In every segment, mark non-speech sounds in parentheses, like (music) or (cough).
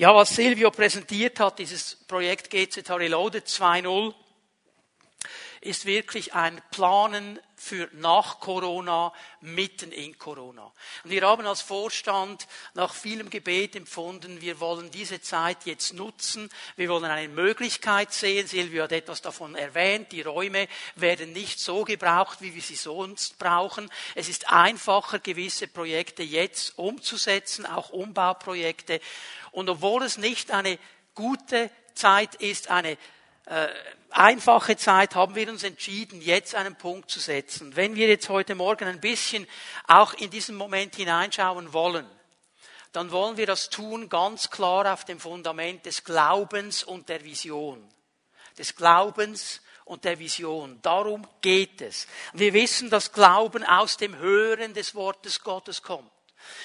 Ja, was Silvio präsentiert hat, dieses Projekt GZH Reloaded 2.0, ist wirklich ein Planen für nach Corona, mitten in Corona. Und wir haben als Vorstand nach vielem Gebet empfunden, wir wollen diese Zeit jetzt nutzen, wir wollen eine Möglichkeit sehen. Silvio hat etwas davon erwähnt, die Räume werden nicht so gebraucht, wie wir sie sonst brauchen. Es ist einfacher, gewisse Projekte jetzt umzusetzen, auch Umbauprojekte. Und obwohl es nicht eine gute Zeit ist, eine einfache Zeit haben wir uns entschieden, jetzt einen Punkt zu setzen. Wenn wir jetzt heute Morgen ein bisschen auch in diesen Moment hineinschauen wollen, dann wollen wir das tun ganz klar auf dem Fundament des Glaubens und der Vision. Des Glaubens und der Vision. Darum geht es. Wir wissen, dass Glauben aus dem Hören des Wortes Gottes kommt.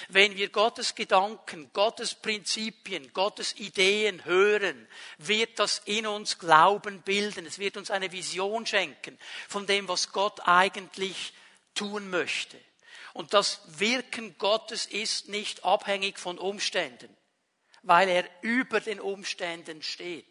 Wenn wir Gottes Gedanken, Gottes Prinzipien, Gottes Ideen hören, wird das in uns Glauben bilden. Es wird uns eine Vision schenken von dem, was Gott eigentlich tun möchte. Und das Wirken Gottes ist nicht abhängig von Umständen, weil er über den Umständen steht.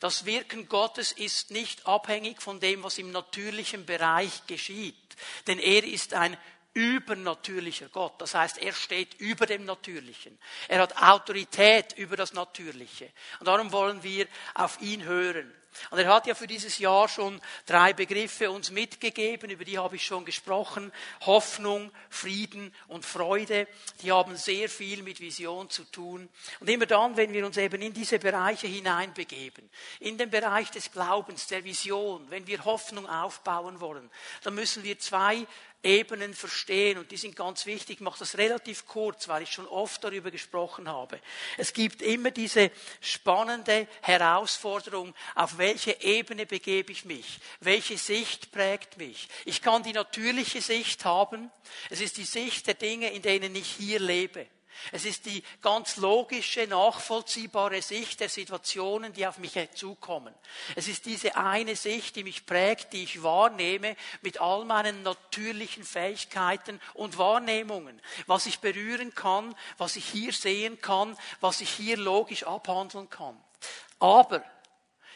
Das Wirken Gottes ist nicht abhängig von dem, was im natürlichen Bereich geschieht, denn er ist ein übernatürlicher Gott. Das heißt, er steht über dem Natürlichen. Er hat Autorität über das Natürliche. Und darum wollen wir auf ihn hören. Und er hat ja für dieses Jahr schon drei Begriffe uns mitgegeben, über die habe ich schon gesprochen. Hoffnung, Frieden und Freude. Die haben sehr viel mit Vision zu tun. Und immer dann, wenn wir uns eben in diese Bereiche hineinbegeben, in den Bereich des Glaubens, der Vision, wenn wir Hoffnung aufbauen wollen, dann müssen wir zwei Ebenen verstehen und die sind ganz wichtig. Ich mache das relativ kurz, weil ich schon oft darüber gesprochen habe. Es gibt immer diese spannende Herausforderung, auf welche Ebene begebe ich mich? Welche Sicht prägt mich? Ich kann die natürliche Sicht haben. Es ist die Sicht der Dinge, in denen ich hier lebe. Es ist die ganz logische, nachvollziehbare Sicht der Situationen, die auf mich zukommen. Es ist diese eine Sicht, die mich prägt, die ich wahrnehme mit all meinen natürlichen Fähigkeiten und Wahrnehmungen. Was ich berühren kann, was ich hier sehen kann, was ich hier logisch abhandeln kann. Aber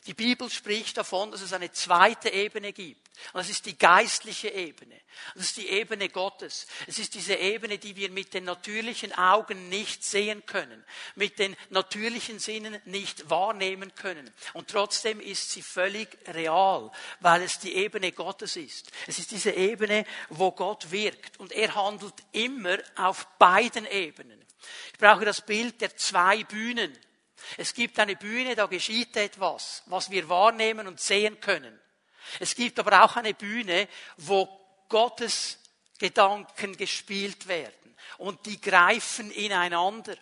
die Bibel spricht davon, dass es eine zweite Ebene gibt. Und das ist die geistliche Ebene. Das ist die Ebene Gottes. Es ist diese Ebene, die wir mit den natürlichen Augen nicht sehen können, mit den natürlichen Sinnen nicht wahrnehmen können. Und trotzdem ist sie völlig real, weil es die Ebene Gottes ist. Es ist diese Ebene, wo Gott wirkt. Und er handelt immer auf beiden Ebenen. Ich brauche das Bild der zwei Bühnen. Es gibt eine Bühne, da geschieht etwas, was wir wahrnehmen und sehen können. Es gibt aber auch eine Bühne, wo Gottes Gedanken gespielt werden und die greifen ineinander.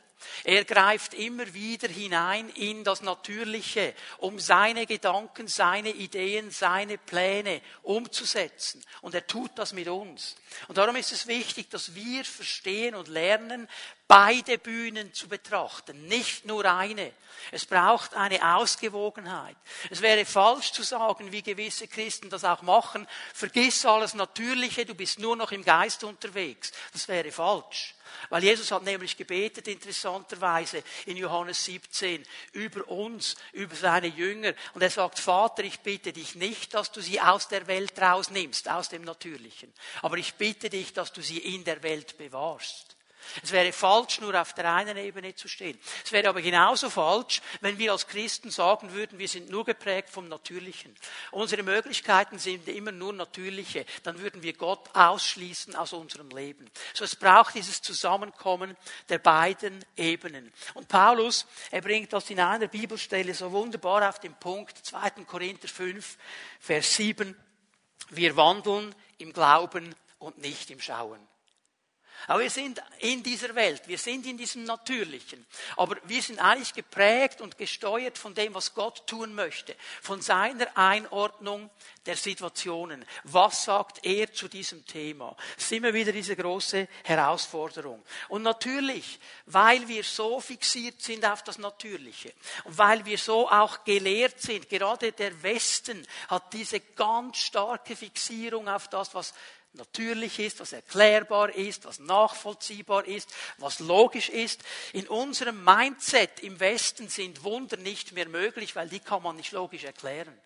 Er greift immer wieder hinein in das Natürliche, um seine Gedanken, seine Ideen, seine Pläne umzusetzen. Und er tut das mit uns. Und darum ist es wichtig, dass wir verstehen und lernen, beide Bühnen zu betrachten, nicht nur eine. Es braucht eine Ausgewogenheit. Es wäre falsch zu sagen, wie gewisse Christen das auch machen, vergiss alles Natürliche, du bist nur noch im Geist unterwegs. Das wäre falsch. Weil Jesus hat nämlich gebetet, interessanterweise, in Johannes 17, über uns, über seine Jünger. Und er sagt, Vater, ich bitte dich nicht, dass du sie aus der Welt rausnimmst, aus dem Natürlichen. Aber ich bitte dich, dass du sie in der Welt bewahrst. Es wäre falsch, nur auf der einen Ebene zu stehen. Es wäre aber genauso falsch, wenn wir als Christen sagen würden, wir sind nur geprägt vom Natürlichen. Unsere Möglichkeiten sind immer nur natürliche. Dann würden wir Gott ausschließen aus unserem Leben. So es braucht dieses Zusammenkommen der beiden Ebenen. Und Paulus, er bringt das in einer Bibelstelle so wunderbar auf den Punkt, 2. Korinther 5, Vers 7. Wir wandeln im Glauben und nicht im Schauen. Aber wir sind in dieser Welt, wir sind in diesem Natürlichen. Aber wir sind eigentlich geprägt und gesteuert von dem, was Gott tun möchte, von seiner Einordnung der Situationen. Was sagt er zu diesem Thema? Es ist immer wieder diese große Herausforderung. Und natürlich, weil wir so fixiert sind auf das Natürliche und weil wir so auch gelehrt sind, gerade der Westen hat diese ganz starke Fixierung auf das, was natürlich ist, was erklärbar ist, was nachvollziehbar ist, was logisch ist. In unserem Mindset im Westen sind Wunder nicht mehr möglich, weil die kann man nicht logisch erklären.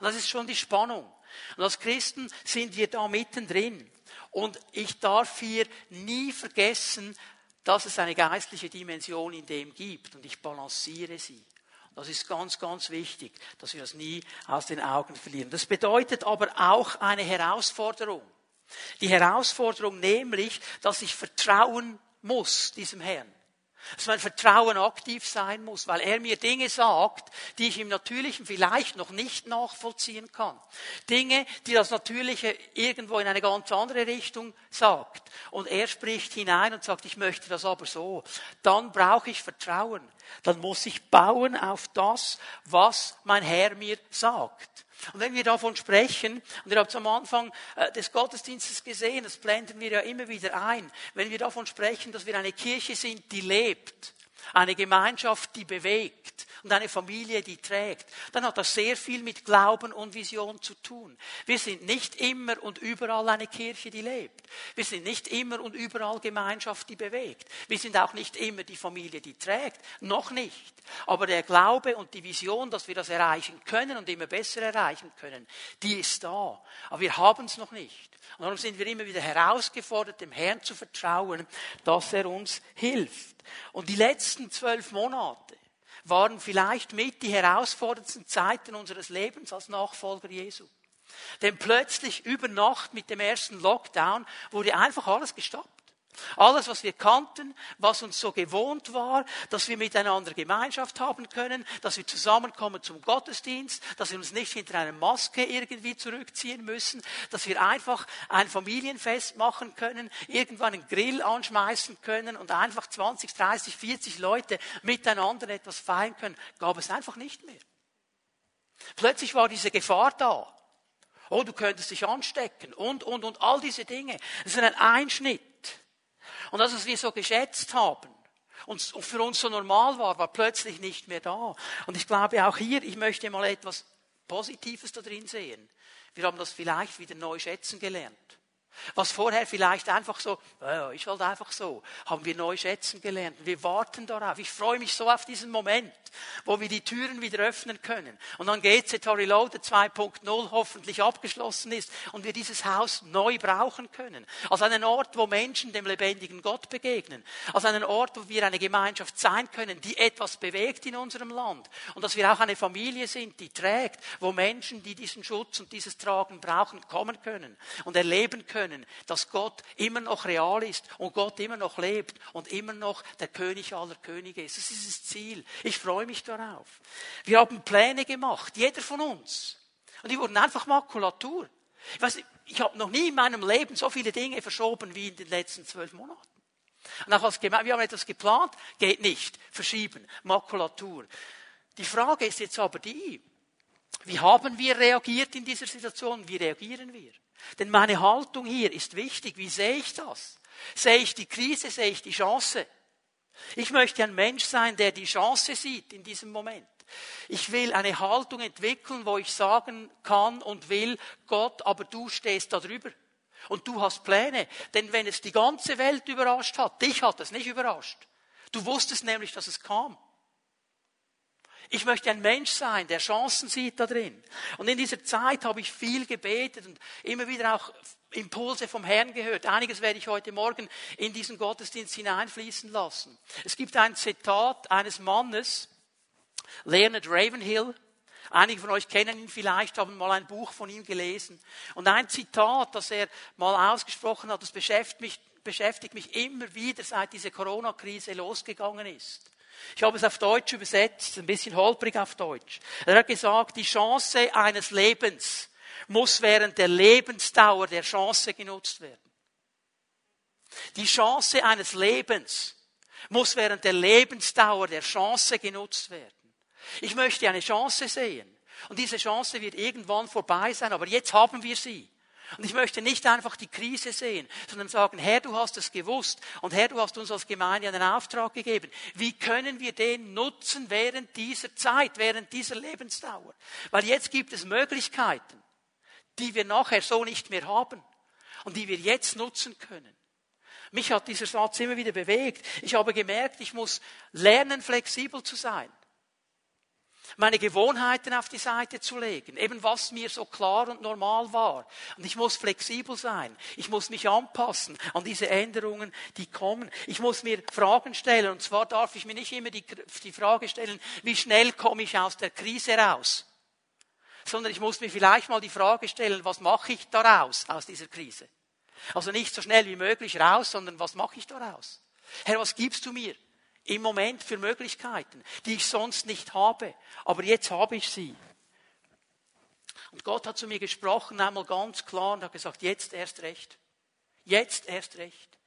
Und das ist schon die Spannung. Und als Christen sind wir da mittendrin. Und ich darf hier nie vergessen, dass es eine geistliche Dimension in dem gibt. Und ich balanciere sie. Das ist ganz, ganz wichtig, dass wir das nie aus den Augen verlieren. Das bedeutet aber auch eine Herausforderung. Die Herausforderung nämlich, dass ich vertrauen muss diesem Herrn. Dass mein Vertrauen aktiv sein muss, weil er mir Dinge sagt, die ich im Natürlichen vielleicht noch nicht nachvollziehen kann. Dinge, die das Natürliche irgendwo in eine ganz andere Richtung sagt. Und er spricht hinein und sagt, ich möchte das aber so. Dann brauche ich Vertrauen. Dann muss ich bauen auf das, was mein Herr mir sagt. Und wenn wir davon sprechen, und ihr habt es am Anfang äh, des Gottesdienstes gesehen, das blenden wir ja immer wieder ein, wenn wir davon sprechen, dass wir eine Kirche sind, die lebt, eine Gemeinschaft, die bewegt und eine Familie, die trägt, dann hat das sehr viel mit Glauben und Vision zu tun. Wir sind nicht immer und überall eine Kirche, die lebt. Wir sind nicht immer und überall Gemeinschaft, die bewegt. Wir sind auch nicht immer die Familie, die trägt. Noch nicht. Aber der Glaube und die Vision, dass wir das erreichen können und immer besser erreichen können, die ist da. Aber wir haben es noch nicht. Und darum sind wir immer wieder herausgefordert, dem Herrn zu vertrauen, dass er uns hilft. Und die letzten zwölf Monate waren vielleicht mit die herausforderndsten Zeiten unseres Lebens als Nachfolger Jesu. Denn plötzlich über Nacht mit dem ersten Lockdown wurde einfach alles gestoppt. Alles, was wir kannten, was uns so gewohnt war, dass wir miteinander Gemeinschaft haben können, dass wir zusammenkommen zum Gottesdienst, dass wir uns nicht hinter einer Maske irgendwie zurückziehen müssen, dass wir einfach ein Familienfest machen können, irgendwann einen Grill anschmeißen können und einfach 20, 30, 40 Leute miteinander etwas feiern können, gab es einfach nicht mehr. Plötzlich war diese Gefahr da. Oh, du könntest dich anstecken und, und, und all diese Dinge. Das ist ein Einschnitt. Und das, was wir so geschätzt haben und für uns so normal war, war plötzlich nicht mehr da. Und ich glaube auch hier, ich möchte mal etwas Positives da drin sehen. Wir haben das vielleicht wieder neu schätzen gelernt. Was vorher vielleicht einfach so, ja, ich wollte einfach so, haben wir neu schätzen gelernt. Wir warten darauf. Ich freue mich so auf diesen Moment, wo wir die Türen wieder öffnen können. Und dann GC Reloaded 2.0 hoffentlich abgeschlossen ist und wir dieses Haus neu brauchen können. Als einen Ort, wo Menschen dem lebendigen Gott begegnen. Als einen Ort, wo wir eine Gemeinschaft sein können, die etwas bewegt in unserem Land. Und dass wir auch eine Familie sind, die trägt, wo Menschen, die diesen Schutz und dieses Tragen brauchen, kommen können und erleben können können, dass Gott immer noch real ist und Gott immer noch lebt und immer noch der König aller Könige ist. Das ist das Ziel. Ich freue mich darauf. Wir haben Pläne gemacht, jeder von uns. Und die wurden einfach Makulatur. Ich, weiß, ich habe noch nie in meinem Leben so viele Dinge verschoben wie in den letzten zwölf Monaten. Und auch als Gemeinde, wir haben etwas geplant, geht nicht. Verschieben, Makulatur. Die Frage ist jetzt aber die, wie haben wir reagiert in dieser Situation? Wie reagieren wir? Denn meine Haltung hier ist wichtig. Wie sehe ich das? Sehe ich die Krise, sehe ich die Chance? Ich möchte ein Mensch sein, der die Chance sieht in diesem Moment. Ich will eine Haltung entwickeln, wo ich sagen kann und will, Gott, aber du stehst da drüber. Und du hast Pläne. Denn wenn es die ganze Welt überrascht hat, dich hat es nicht überrascht. Du wusstest nämlich, dass es kam. Ich möchte ein Mensch sein, der Chancen sieht da drin. Und in dieser Zeit habe ich viel gebetet und immer wieder auch Impulse vom Herrn gehört. Einiges werde ich heute Morgen in diesen Gottesdienst hineinfließen lassen. Es gibt ein Zitat eines Mannes, Leonard Ravenhill. Einige von euch kennen ihn vielleicht, haben mal ein Buch von ihm gelesen. Und ein Zitat, das er mal ausgesprochen hat, das beschäftigt mich, beschäftigt mich immer wieder, seit diese Corona-Krise losgegangen ist. Ich habe es auf Deutsch übersetzt, ein bisschen holprig auf Deutsch. Er hat gesagt, die Chance eines Lebens muss während der Lebensdauer der Chance genutzt werden. Die Chance eines Lebens muss während der Lebensdauer der Chance genutzt werden. Ich möchte eine Chance sehen. Und diese Chance wird irgendwann vorbei sein, aber jetzt haben wir sie. Und ich möchte nicht einfach die Krise sehen, sondern sagen, Herr, du hast es gewusst und Herr, du hast uns als Gemeinde einen Auftrag gegeben. Wie können wir den nutzen während dieser Zeit, während dieser Lebensdauer? Weil jetzt gibt es Möglichkeiten, die wir nachher so nicht mehr haben. und die wir jetzt nutzen können. Mich hat dieser Satz immer wieder bewegt. Ich habe gemerkt, ich muss lernen, flexibel zu sein meine Gewohnheiten auf die Seite zu legen, eben was mir so klar und normal war. Und ich muss flexibel sein. Ich muss mich anpassen an diese Änderungen, die kommen. Ich muss mir Fragen stellen. Und zwar darf ich mir nicht immer die, die Frage stellen, wie schnell komme ich aus der Krise raus? Sondern ich muss mir vielleicht mal die Frage stellen, was mache ich daraus, aus dieser Krise? Also nicht so schnell wie möglich raus, sondern was mache ich daraus? Herr, was gibst du mir? Im Moment für Möglichkeiten, die ich sonst nicht habe. Aber jetzt habe ich sie. Und Gott hat zu mir gesprochen, einmal ganz klar, und hat gesagt, jetzt erst recht. Jetzt erst recht.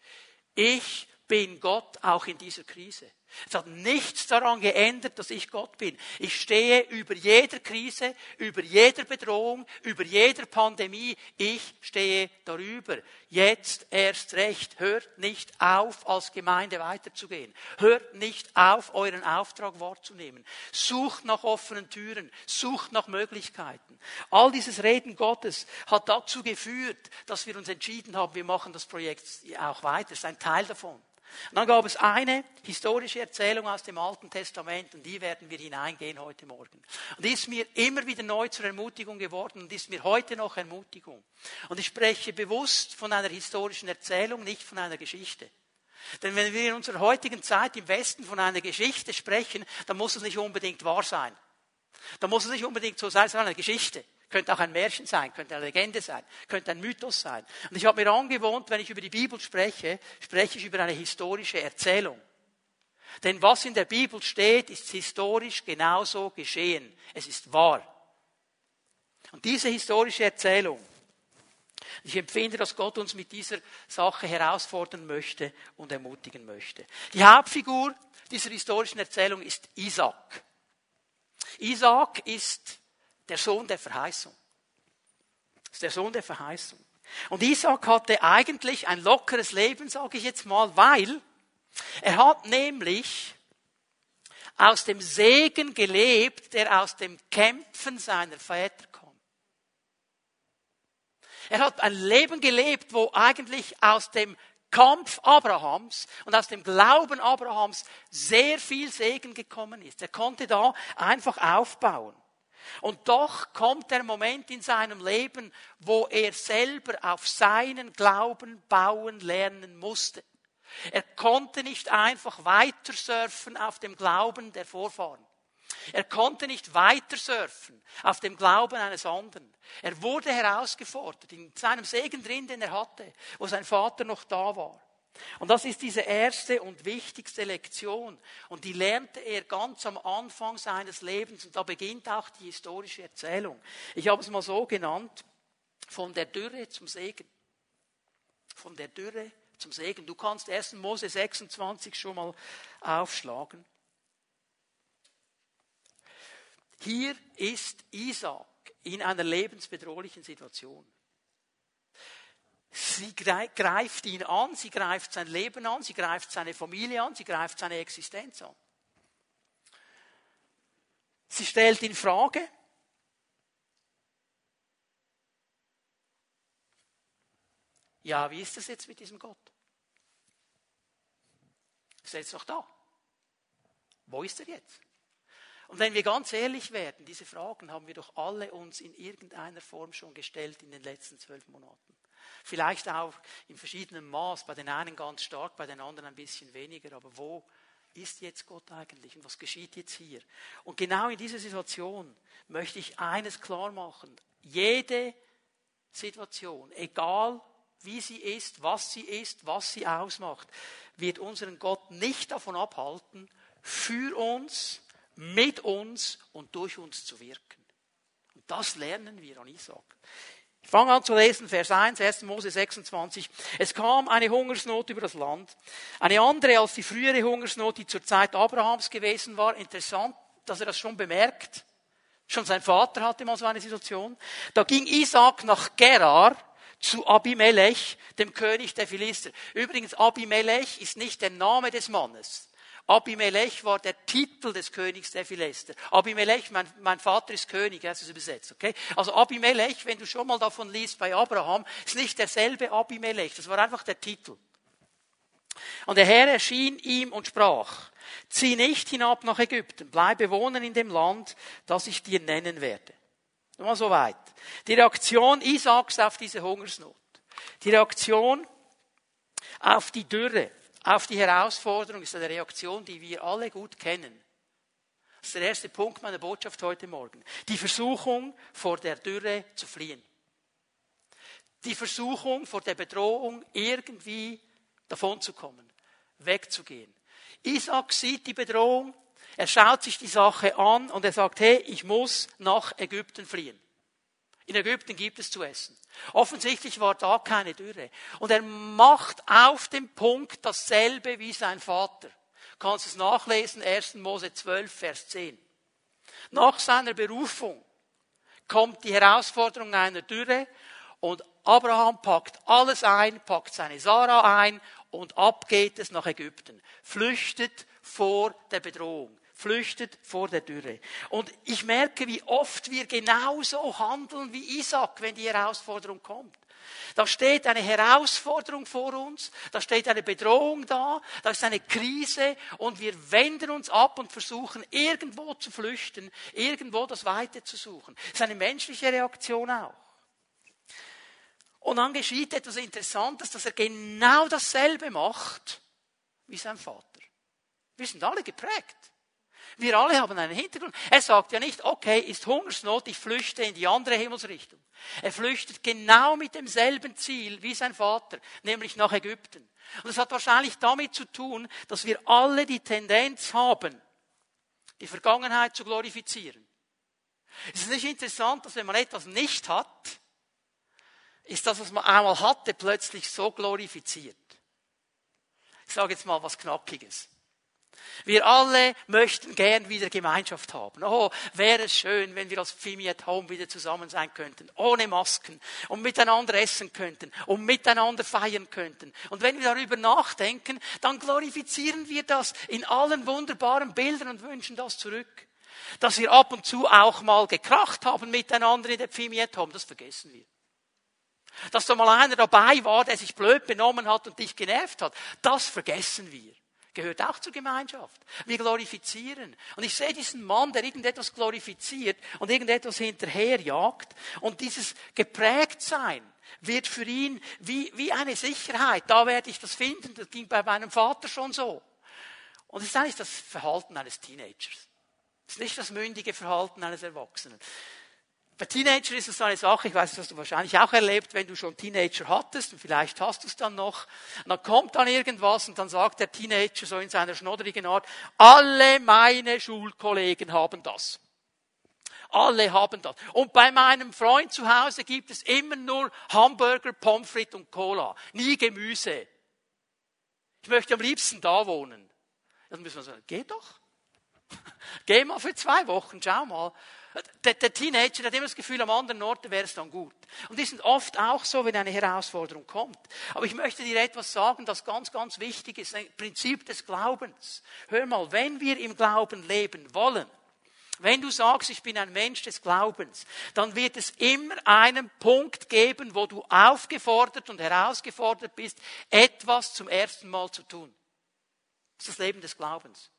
Ich bin Gott auch in dieser Krise. Es hat nichts daran geändert, dass ich Gott bin. Ich stehe über jeder Krise, über jeder Bedrohung, über jeder Pandemie. Ich stehe darüber. Jetzt erst recht. Hört nicht auf, als Gemeinde weiterzugehen. Hört nicht auf, euren Auftrag wahrzunehmen. Sucht nach offenen Türen. Sucht nach Möglichkeiten. All dieses Reden Gottes hat dazu geführt, dass wir uns entschieden haben, wir machen das Projekt auch weiter. Das ist ein Teil davon. Und dann gab es eine historische Erzählung aus dem Alten Testament und die werden wir hineingehen heute Morgen. Und die ist mir immer wieder neu zur Ermutigung geworden und ist mir heute noch Ermutigung. Und ich spreche bewusst von einer historischen Erzählung, nicht von einer Geschichte. Denn wenn wir in unserer heutigen Zeit im Westen von einer Geschichte sprechen, dann muss es nicht unbedingt wahr sein. Dann muss es nicht unbedingt so sein, sondern eine Geschichte. Könnte auch ein Märchen sein, könnte eine Legende sein, könnte ein Mythos sein. Und ich habe mir angewohnt, wenn ich über die Bibel spreche, spreche ich über eine historische Erzählung. Denn was in der Bibel steht, ist historisch genauso geschehen. Es ist wahr. Und diese historische Erzählung, ich empfinde, dass Gott uns mit dieser Sache herausfordern möchte und ermutigen möchte. Die Hauptfigur dieser historischen Erzählung ist Isaac. Isaac ist der Sohn der Verheißung. Das ist der Sohn der Verheißung. Und Isaac hatte eigentlich ein lockeres Leben, sage ich jetzt mal, weil er hat nämlich aus dem Segen gelebt, der aus dem Kämpfen seiner Väter kommt. Er hat ein Leben gelebt, wo eigentlich aus dem Kampf Abrahams und aus dem Glauben Abrahams sehr viel Segen gekommen ist. Er konnte da einfach aufbauen. Und doch kommt der Moment in seinem Leben, wo er selber auf seinen Glauben bauen lernen musste. Er konnte nicht einfach weiter surfen auf dem Glauben der Vorfahren. Er konnte nicht weiter surfen auf dem Glauben eines anderen. Er wurde herausgefordert in seinem Segen drin, den er hatte, wo sein Vater noch da war. Und das ist diese erste und wichtigste Lektion. Und die lernte er ganz am Anfang seines Lebens. Und da beginnt auch die historische Erzählung. Ich habe es mal so genannt, von der Dürre zum Segen. Von der Dürre zum Segen. Du kannst 1. Mose 26 schon mal aufschlagen. Hier ist Isaac in einer lebensbedrohlichen Situation. Sie greift ihn an, sie greift sein Leben an, sie greift seine Familie an, sie greift seine Existenz an. Sie stellt in Frage, ja, wie ist das jetzt mit diesem Gott? Ist er jetzt noch da? Wo ist er jetzt? Und wenn wir ganz ehrlich werden, diese Fragen haben wir doch alle uns in irgendeiner Form schon gestellt in den letzten zwölf Monaten. Vielleicht auch in verschiedenem Maß, bei den einen ganz stark, bei den anderen ein bisschen weniger. Aber wo ist jetzt Gott eigentlich und was geschieht jetzt hier? Und genau in dieser Situation möchte ich eines klar machen. Jede Situation, egal wie sie ist, was sie ist, was sie ausmacht, wird unseren Gott nicht davon abhalten, für uns, mit uns und durch uns zu wirken. Und das lernen wir an Isaac. Ich fange an zu lesen, Vers 1, 1. Mose 26. Es kam eine Hungersnot über das Land. Eine andere als die frühere Hungersnot, die zur Zeit Abrahams gewesen war. Interessant, dass er das schon bemerkt. Schon sein Vater hatte mal so eine Situation. Da ging Isaac nach Gerar zu Abimelech, dem König der Philister. Übrigens, Abimelech ist nicht der Name des Mannes. Abimelech war der Titel des Königs der Philister. Abimelech, mein, mein Vater ist König, das ist übersetzt, okay? Also Abimelech, wenn du schon mal davon liest bei Abraham, ist nicht derselbe Abimelech, das war einfach der Titel. Und der Herr erschien ihm und sprach, zieh nicht hinab nach Ägypten, bleibe wohnen in dem Land, das ich dir nennen werde. Nur so weit. Die Reaktion Isaaks auf diese Hungersnot. Die Reaktion auf die Dürre, auf die Herausforderung ist eine Reaktion, die wir alle gut kennen. Das ist der erste Punkt meiner Botschaft heute Morgen. Die Versuchung, vor der Dürre zu fliehen. Die Versuchung, vor der Bedrohung irgendwie davonzukommen, wegzugehen. Isaac sieht die Bedrohung, er schaut sich die Sache an und er sagt, hey, ich muss nach Ägypten fliehen. In Ägypten gibt es zu essen. Offensichtlich war da keine Dürre. Und er macht auf dem Punkt dasselbe wie sein Vater. Du kannst es nachlesen, 1. Mose 12, Vers 10. Nach seiner Berufung kommt die Herausforderung einer Dürre und Abraham packt alles ein, packt seine Sarah ein und ab geht es nach Ägypten. Flüchtet vor der Bedrohung flüchtet vor der Dürre. Und ich merke, wie oft wir genauso handeln wie Isaac, wenn die Herausforderung kommt. Da steht eine Herausforderung vor uns, da steht eine Bedrohung da, da ist eine Krise und wir wenden uns ab und versuchen irgendwo zu flüchten, irgendwo das Weite zu suchen. Das ist eine menschliche Reaktion auch. Und dann geschieht etwas Interessantes, dass er genau dasselbe macht wie sein Vater. Wir sind alle geprägt. Wir alle haben einen Hintergrund. Er sagt ja nicht, okay, ist Hungersnot, ich flüchte in die andere Himmelsrichtung. Er flüchtet genau mit demselben Ziel wie sein Vater, nämlich nach Ägypten. Und das hat wahrscheinlich damit zu tun, dass wir alle die Tendenz haben, die Vergangenheit zu glorifizieren. Es ist nicht interessant, dass wenn man etwas nicht hat, ist das, was man einmal hatte, plötzlich so glorifiziert. Ich sage jetzt mal was Knackiges. Wir alle möchten gern wieder Gemeinschaft haben. Oh, wäre es schön, wenn wir als Fimi at Home wieder zusammen sein könnten, ohne Masken und miteinander essen könnten und miteinander feiern könnten. Und wenn wir darüber nachdenken, dann glorifizieren wir das in allen wunderbaren Bildern und wünschen das zurück. Dass wir ab und zu auch mal gekracht haben miteinander in der Fimi at Home, das vergessen wir. Dass da mal einer dabei war, der sich blöd benommen hat und dich genervt hat, das vergessen wir gehört auch zur Gemeinschaft. Wir glorifizieren. Und ich sehe diesen Mann, der irgendetwas glorifiziert und irgendetwas hinterherjagt. Und dieses Geprägtsein wird für ihn wie, wie eine Sicherheit. Da werde ich das finden. Das ging bei meinem Vater schon so. Und es ist eigentlich das Verhalten eines Teenagers. Es ist nicht das mündige Verhalten eines Erwachsenen. Bei Teenager ist es so eine Sache, ich weiß, das hast du wahrscheinlich auch erlebt, wenn du schon Teenager hattest und vielleicht hast du es dann noch. Und dann kommt dann irgendwas und dann sagt der Teenager so in seiner schnodderigen Art, alle meine Schulkollegen haben das. Alle haben das. Und bei meinem Freund zu Hause gibt es immer nur Hamburger, Pommes frites und Cola. Nie Gemüse. Ich möchte am liebsten da wohnen. Dann müssen wir sagen, geh doch. (laughs) Geh mal für zwei Wochen, schau mal. Der, der Teenager hat immer das Gefühl, am anderen Ort wäre es dann gut. Und die sind oft auch so, wenn eine Herausforderung kommt. Aber ich möchte dir etwas sagen, das ganz, ganz wichtig ist, ein Prinzip des Glaubens. Hör mal, wenn wir im Glauben leben wollen, wenn du sagst, ich bin ein Mensch des Glaubens, dann wird es immer einen Punkt geben, wo du aufgefordert und herausgefordert bist, etwas zum ersten Mal zu tun. Das ist das Leben des Glaubens.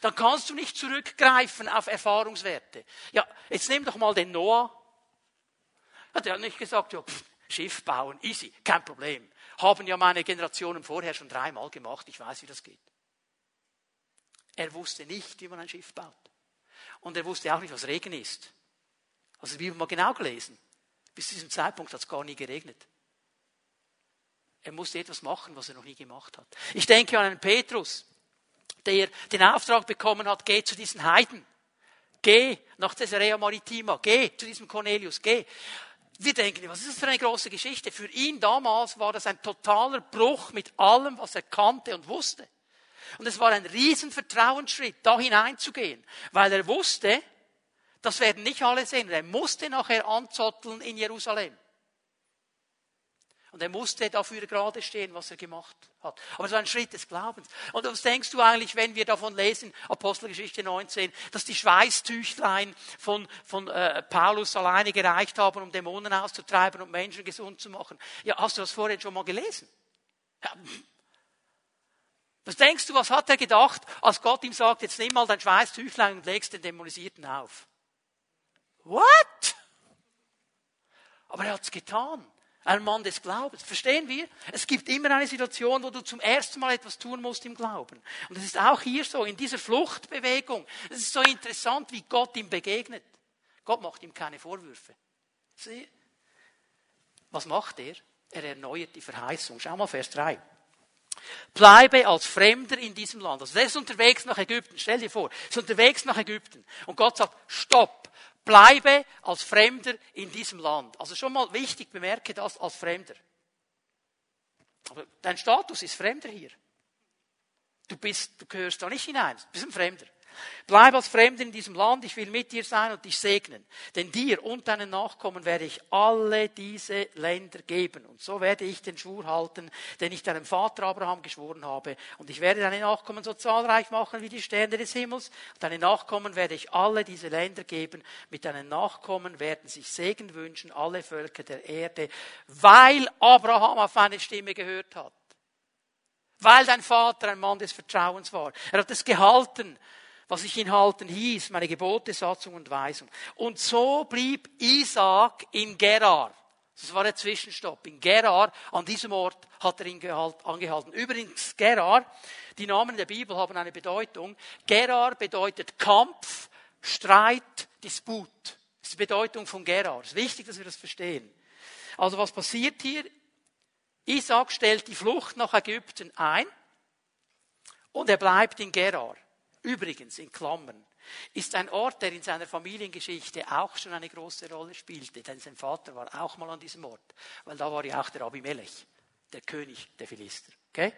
Dann kannst du nicht zurückgreifen auf Erfahrungswerte. Ja, jetzt nimm doch mal den Noah. Hat nicht gesagt, ja, pff, Schiff bauen, easy, kein Problem. Haben ja meine Generationen vorher schon dreimal gemacht, ich weiß, wie das geht. Er wusste nicht, wie man ein Schiff baut. Und er wusste auch nicht, was Regen ist. Also wie mal genau gelesen. Bis zu diesem Zeitpunkt hat es gar nie geregnet. Er musste etwas machen, was er noch nie gemacht hat. Ich denke an einen Petrus der den Auftrag bekommen hat, geh zu diesen Heiden. Geh nach Caesarea Maritima. Geh zu diesem Cornelius. Geh. Wir denken, was ist das für eine große Geschichte? Für ihn damals war das ein totaler Bruch mit allem, was er kannte und wusste. Und es war ein riesen Vertrauensschritt, da hineinzugehen, weil er wusste, das werden nicht alle sehen. Er musste nachher anzotteln in Jerusalem. Und er musste dafür gerade stehen, was er gemacht hat. Aber es war ein Schritt des Glaubens. Und was denkst du eigentlich, wenn wir davon lesen, Apostelgeschichte 19, dass die Schweißtüchlein von, von äh, Paulus alleine gereicht haben, um Dämonen auszutreiben und Menschen gesund zu machen? Ja, hast du das vorhin schon mal gelesen? Ja. Was denkst du, was hat er gedacht, als Gott ihm sagt, jetzt nimm mal dein Schweißtüchlein und legst den Dämonisierten auf? What? Aber er hat's getan. Ein Mann des Glaubens. Verstehen wir? Es gibt immer eine Situation, wo du zum ersten Mal etwas tun musst im Glauben. Und es ist auch hier so, in dieser Fluchtbewegung. Es ist so interessant, wie Gott ihm begegnet. Gott macht ihm keine Vorwürfe. Sieh? Was macht er? Er erneuert die Verheißung. Schau mal Vers 3. Bleibe als Fremder in diesem Land. Also der ist unterwegs nach Ägypten. Stell dir vor, ist unterwegs nach Ägypten. Und Gott sagt, stopp. Bleibe als Fremder in diesem Land. Also schon mal wichtig, bemerke das als Fremder. Aber dein Status ist Fremder hier. Du bist, du gehörst da nicht hinein. Du bist ein Fremder. Bleib als Fremder in diesem Land, ich will mit dir sein und dich segnen. Denn dir und deinen Nachkommen werde ich alle diese Länder geben. Und so werde ich den Schwur halten, den ich deinem Vater Abraham geschworen habe. Und ich werde deine Nachkommen so zahlreich machen wie die Sterne des Himmels. Deine Nachkommen werde ich alle diese Länder geben. Mit deinen Nachkommen werden sich Segen wünschen alle Völker der Erde, weil Abraham auf eine Stimme gehört hat. Weil dein Vater ein Mann des Vertrauens war. Er hat es gehalten was ich ihn halten hieß, meine Gebote, Satzung und Weisung. Und so blieb Isaac in Gerar. Das war der Zwischenstopp. In Gerar, an diesem Ort hat er ihn angehalten. Übrigens, Gerar, die Namen der Bibel haben eine Bedeutung. Gerar bedeutet Kampf, Streit, Disput. Das ist die Bedeutung von Gerar. Es ist wichtig, dass wir das verstehen. Also was passiert hier? Isaac stellt die Flucht nach Ägypten ein und er bleibt in Gerar. Übrigens, in Klammern, ist ein Ort, der in seiner Familiengeschichte auch schon eine große Rolle spielte, denn sein Vater war auch mal an diesem Ort, weil da war ja auch der Abimelech, der König der Philister. Okay?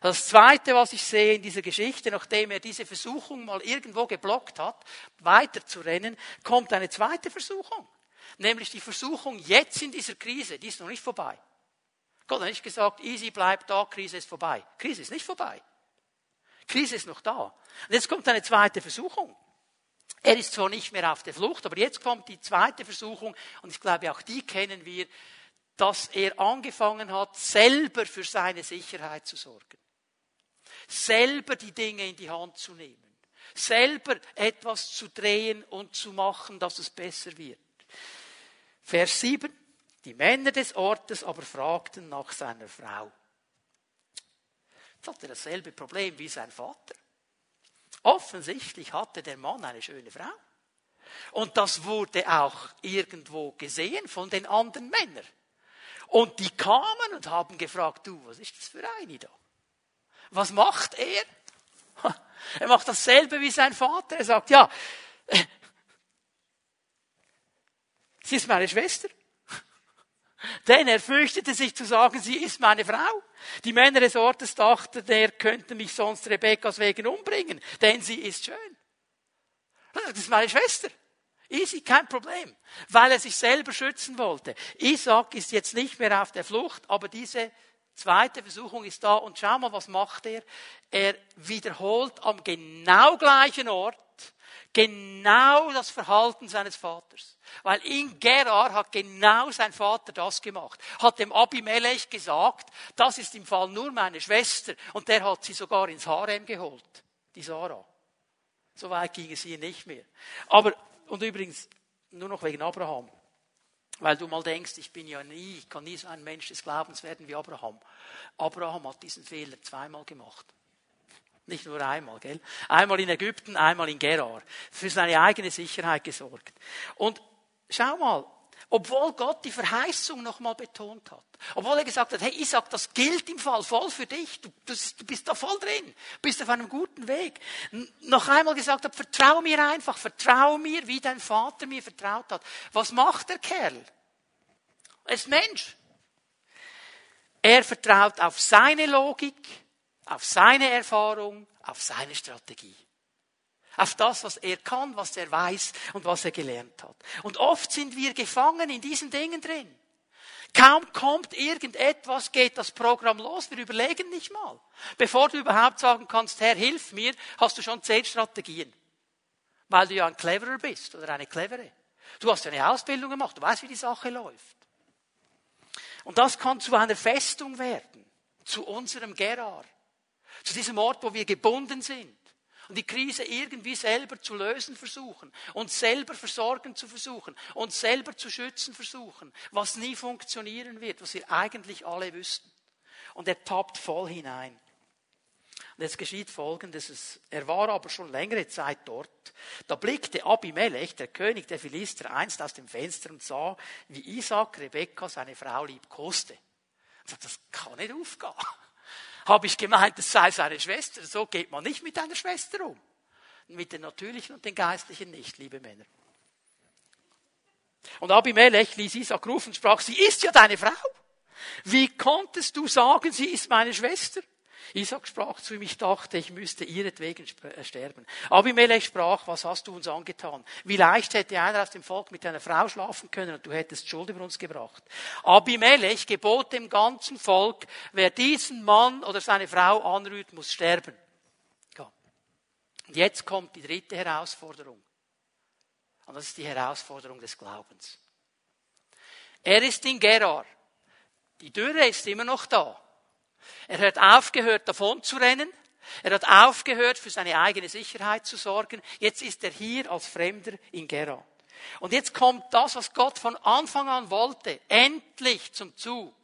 Das zweite, was ich sehe in dieser Geschichte, nachdem er diese Versuchung mal irgendwo geblockt hat, weiterzurennen, kommt eine zweite Versuchung. Nämlich die Versuchung jetzt in dieser Krise, die ist noch nicht vorbei. Gott hat nicht gesagt, easy, bleib da, Krise ist vorbei. Krise ist nicht vorbei. Krise ist noch da. Und jetzt kommt eine zweite Versuchung. Er ist zwar nicht mehr auf der Flucht, aber jetzt kommt die zweite Versuchung, und ich glaube, auch die kennen wir, dass er angefangen hat, selber für seine Sicherheit zu sorgen. Selber die Dinge in die Hand zu nehmen. Selber etwas zu drehen und zu machen, dass es besser wird. Vers 7. Die Männer des Ortes aber fragten nach seiner Frau. Jetzt hatte dasselbe Problem wie sein Vater. Offensichtlich hatte der Mann eine schöne Frau. Und das wurde auch irgendwo gesehen von den anderen Männern. Und die kamen und haben gefragt, du, was ist das für eine da? Was macht er? Er macht dasselbe wie sein Vater. Er sagt, ja, sie ist meine Schwester. Denn er fürchtete sich zu sagen, sie ist meine Frau. Die Männer des Ortes dachten, der könnte mich sonst Rebekkas wegen umbringen, denn sie ist schön. Das ist meine Schwester. Easy, kein Problem. Weil er sich selber schützen wollte. Isaac ist jetzt nicht mehr auf der Flucht, aber diese zweite Versuchung ist da und schau mal, was macht er? Er wiederholt am genau gleichen Ort genau das Verhalten seines Vaters. Weil in Gerar hat genau sein Vater das gemacht. Hat dem Abimelech gesagt, das ist im Fall nur meine Schwester. Und der hat sie sogar ins Harem geholt. Die Sarah. So weit ging es hier nicht mehr. Aber, und übrigens, nur noch wegen Abraham. Weil du mal denkst, ich bin ja nie, ich kann nie so ein Mensch des Glaubens werden wie Abraham. Abraham hat diesen Fehler zweimal gemacht. Nicht nur einmal, gell? Einmal in Ägypten, einmal in Gerar. Für seine eigene Sicherheit gesorgt. Und schau mal, obwohl Gott die Verheißung nochmal betont hat, obwohl er gesagt hat, hey Isaac, das gilt im Fall voll für dich, du, du bist da voll drin, bist auf einem guten Weg. Noch einmal gesagt hat, vertrau mir einfach, vertrau mir, wie dein Vater mir vertraut hat. Was macht der Kerl? Er ist Mensch. Er vertraut auf seine Logik, auf seine Erfahrung, auf seine Strategie. Auf das, was er kann, was er weiß und was er gelernt hat. Und oft sind wir gefangen in diesen Dingen drin. Kaum kommt irgendetwas, geht das Programm los. Wir überlegen nicht mal. Bevor du überhaupt sagen kannst, Herr, hilf mir, hast du schon zehn Strategien. Weil du ja ein Cleverer bist oder eine Clevere. Du hast ja eine Ausbildung gemacht, du weißt, wie die Sache läuft. Und das kann zu einer Festung werden, zu unserem Gerar, zu diesem Ort, wo wir gebunden sind und die Krise irgendwie selber zu lösen versuchen, uns selber versorgen zu versuchen, uns selber zu schützen versuchen, was nie funktionieren wird, was wir eigentlich alle wüssten. Und er tappt voll hinein. Und jetzt geschieht Folgendes. Er war aber schon längere Zeit dort. Da blickte Abimelech, der König der Philister, einst aus dem Fenster und sah, wie Isaac Rebekka seine Frau lieb koste. Und sagt, das kann nicht aufgehen habe ich gemeint, es sei seine Schwester. So geht man nicht mit einer Schwester um. Mit den natürlichen und den geistlichen nicht, liebe Männer. Und Abimelech ließ Isaac rufen und sprach, sie ist ja deine Frau. Wie konntest du sagen, sie ist meine Schwester? Isaac sprach zu ihm, ich dachte, ich müsste ihretwegen äh, sterben. Abimelech sprach, was hast du uns angetan? Wie leicht hätte einer aus dem Volk mit einer Frau schlafen können und du hättest Schuld über uns gebracht. Abimelech gebot dem ganzen Volk, wer diesen Mann oder seine Frau anrührt, muss sterben. Und jetzt kommt die dritte Herausforderung. Und das ist die Herausforderung des Glaubens. Er ist in Gerar. Die Dürre ist immer noch da. Er hat aufgehört, davon zu rennen. Er hat aufgehört, für seine eigene Sicherheit zu sorgen. Jetzt ist er hier als Fremder in Gerar. Und jetzt kommt das, was Gott von Anfang an wollte, endlich zum Zug,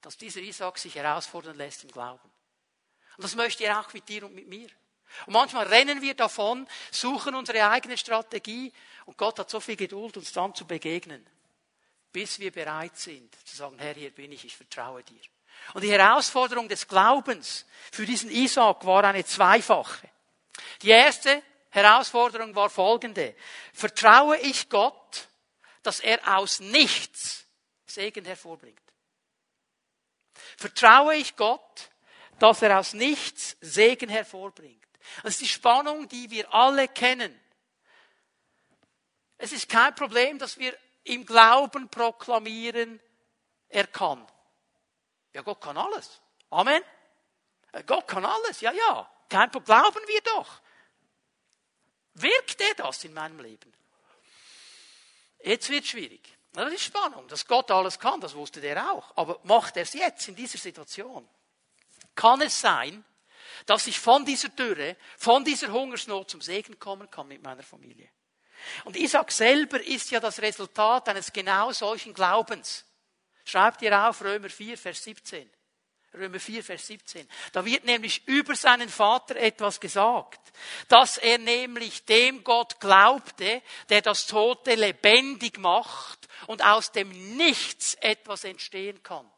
dass dieser Isaac sich herausfordern lässt im Glauben. Und das möchte er auch mit dir und mit mir. Und manchmal rennen wir davon, suchen unsere eigene Strategie und Gott hat so viel Geduld, uns dann zu begegnen, bis wir bereit sind zu sagen, Herr, hier bin ich, ich vertraue dir. Und die Herausforderung des Glaubens für diesen Isaac war eine zweifache. Die erste Herausforderung war folgende. Vertraue ich Gott, dass er aus nichts Segen hervorbringt? Vertraue ich Gott, dass er aus nichts Segen hervorbringt? Das ist die Spannung, die wir alle kennen. Es ist kein Problem, dass wir im Glauben proklamieren, er kann. Ja, Gott kann alles. Amen. Äh, Gott kann alles. Ja, ja. Kein Problem. Glauben wir doch. Wirkt er das in meinem Leben? Jetzt wird schwierig. Das ist Spannung. Dass Gott alles kann, das wusste der auch. Aber macht er es jetzt in dieser Situation? Kann es sein, dass ich von dieser Dürre, von dieser Hungersnot zum Segen kommen kann mit meiner Familie? Und Isaac selber ist ja das Resultat eines genau solchen Glaubens. Schreibt ihr auf Römer 4, Vers 17. Römer 4, Vers 17. Da wird nämlich über seinen Vater etwas gesagt, dass er nämlich dem Gott glaubte, der das Tote lebendig macht und aus dem Nichts etwas entstehen kann.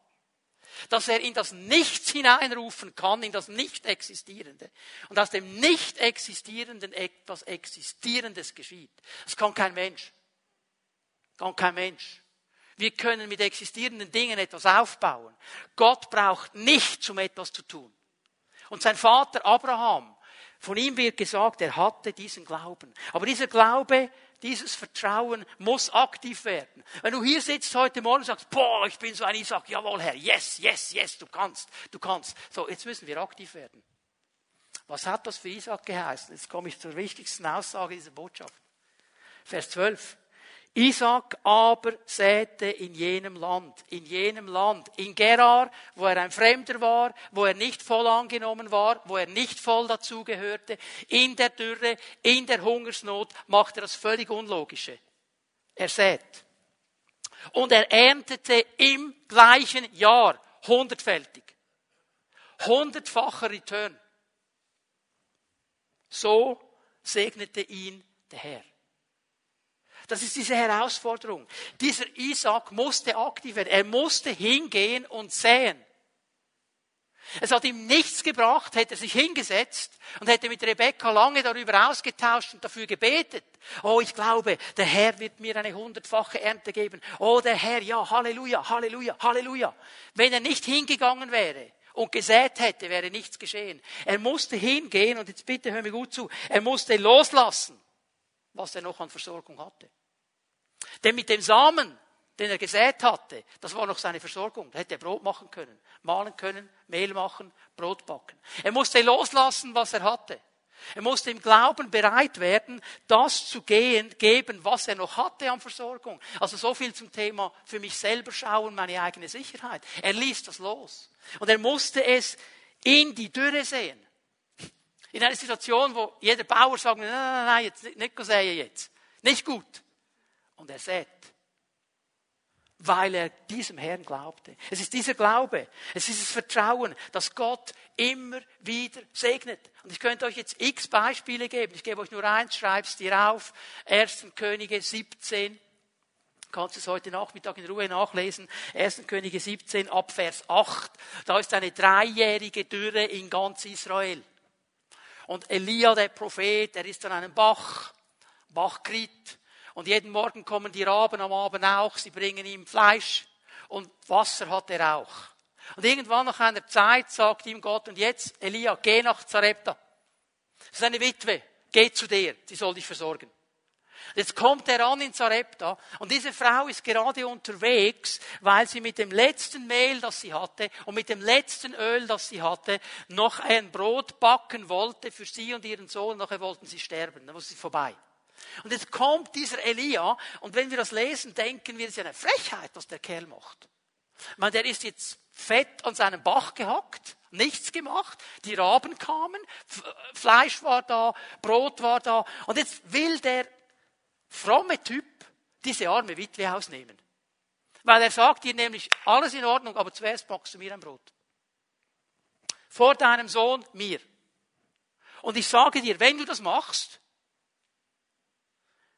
Dass er in das Nichts hineinrufen kann, in das Nicht-Existierende. Und aus dem Nicht-Existierenden etwas Existierendes geschieht. Das kann kein Mensch. Kann kein Mensch. Wir können mit existierenden Dingen etwas aufbauen. Gott braucht nichts, um etwas zu tun. Und sein Vater Abraham, von ihm wird gesagt, er hatte diesen Glauben. Aber dieser Glaube, dieses Vertrauen muss aktiv werden. Wenn du hier sitzt heute Morgen und sagst, boah, ich bin so ein Isaac, jawohl Herr, yes, yes, yes, du kannst, du kannst. So, jetzt müssen wir aktiv werden. Was hat das für Isaac geheißen? Jetzt komme ich zur wichtigsten Aussage dieser Botschaft. Vers 12. Isaac aber säte in jenem Land, in jenem Land, in Gerar, wo er ein Fremder war, wo er nicht voll angenommen war, wo er nicht voll dazugehörte, in der Dürre, in der Hungersnot, macht er das völlig Unlogische. Er sät. Und er erntete im gleichen Jahr hundertfältig. Hundertfacher Return. So segnete ihn der Herr. Das ist diese Herausforderung. Dieser Isaac musste aktiv werden. Er musste hingehen und säen. Es hat ihm nichts gebracht, hätte er sich hingesetzt und hätte mit Rebecca lange darüber ausgetauscht und dafür gebetet. Oh, ich glaube, der Herr wird mir eine hundertfache Ernte geben. Oh, der Herr, ja, Halleluja, Halleluja, Halleluja. Wenn er nicht hingegangen wäre und gesät hätte, wäre nichts geschehen. Er musste hingehen und jetzt bitte hör mir gut zu. Er musste loslassen was er noch an Versorgung hatte. Denn mit dem Samen, den er gesät hatte, das war noch seine Versorgung. Da hätte er Brot machen können, mahlen können, Mehl machen, Brot backen. Er musste loslassen, was er hatte. Er musste im Glauben bereit werden, das zu gehen, geben, was er noch hatte an Versorgung. Also so viel zum Thema für mich selber schauen, meine eigene Sicherheit. Er ließ das los. Und er musste es in die Dürre sehen. In einer Situation, wo jeder Bauer sagt, nein, nein, nein, jetzt nicht säen jetzt. Nicht gut. Und er sät weil er diesem Herrn glaubte. Es ist dieser Glaube, es ist das Vertrauen, dass Gott immer wieder segnet. Und ich könnte euch jetzt x Beispiele geben. Ich gebe euch nur eins, schreib's dir auf. 1. Könige 17. Kannst du es heute Nachmittag in Ruhe nachlesen. 1. Könige 17 ab Vers 8. Da ist eine dreijährige Dürre in ganz Israel. Und Elia, der Prophet, der ist an einem Bach, Bach Krit. Und jeden Morgen kommen die Raben am Abend auch, sie bringen ihm Fleisch und Wasser hat er auch. Und irgendwann nach einer Zeit sagt ihm Gott, und jetzt, Elia, geh nach Zarepta. Das ist eine Witwe, geh zu dir, sie soll dich versorgen. Jetzt kommt er an in Zarepta und diese Frau ist gerade unterwegs, weil sie mit dem letzten Mehl, das sie hatte und mit dem letzten Öl, das sie hatte, noch ein Brot backen wollte für sie und ihren Sohn. Nachher wollten sie sterben, dann war sie vorbei. Und jetzt kommt dieser Elia, und wenn wir das lesen, denken wir, es ist eine Frechheit, was der Kerl macht. Ich der ist jetzt fett an seinem Bach gehackt, nichts gemacht, die Raben kamen, Fleisch war da, Brot war da, und jetzt will der fromme Typ diese arme Witwe ausnehmen. Weil er sagt ihr nämlich, alles in Ordnung, aber zuerst backst du mir ein Brot. Vor deinem Sohn, mir. Und ich sage dir, wenn du das machst,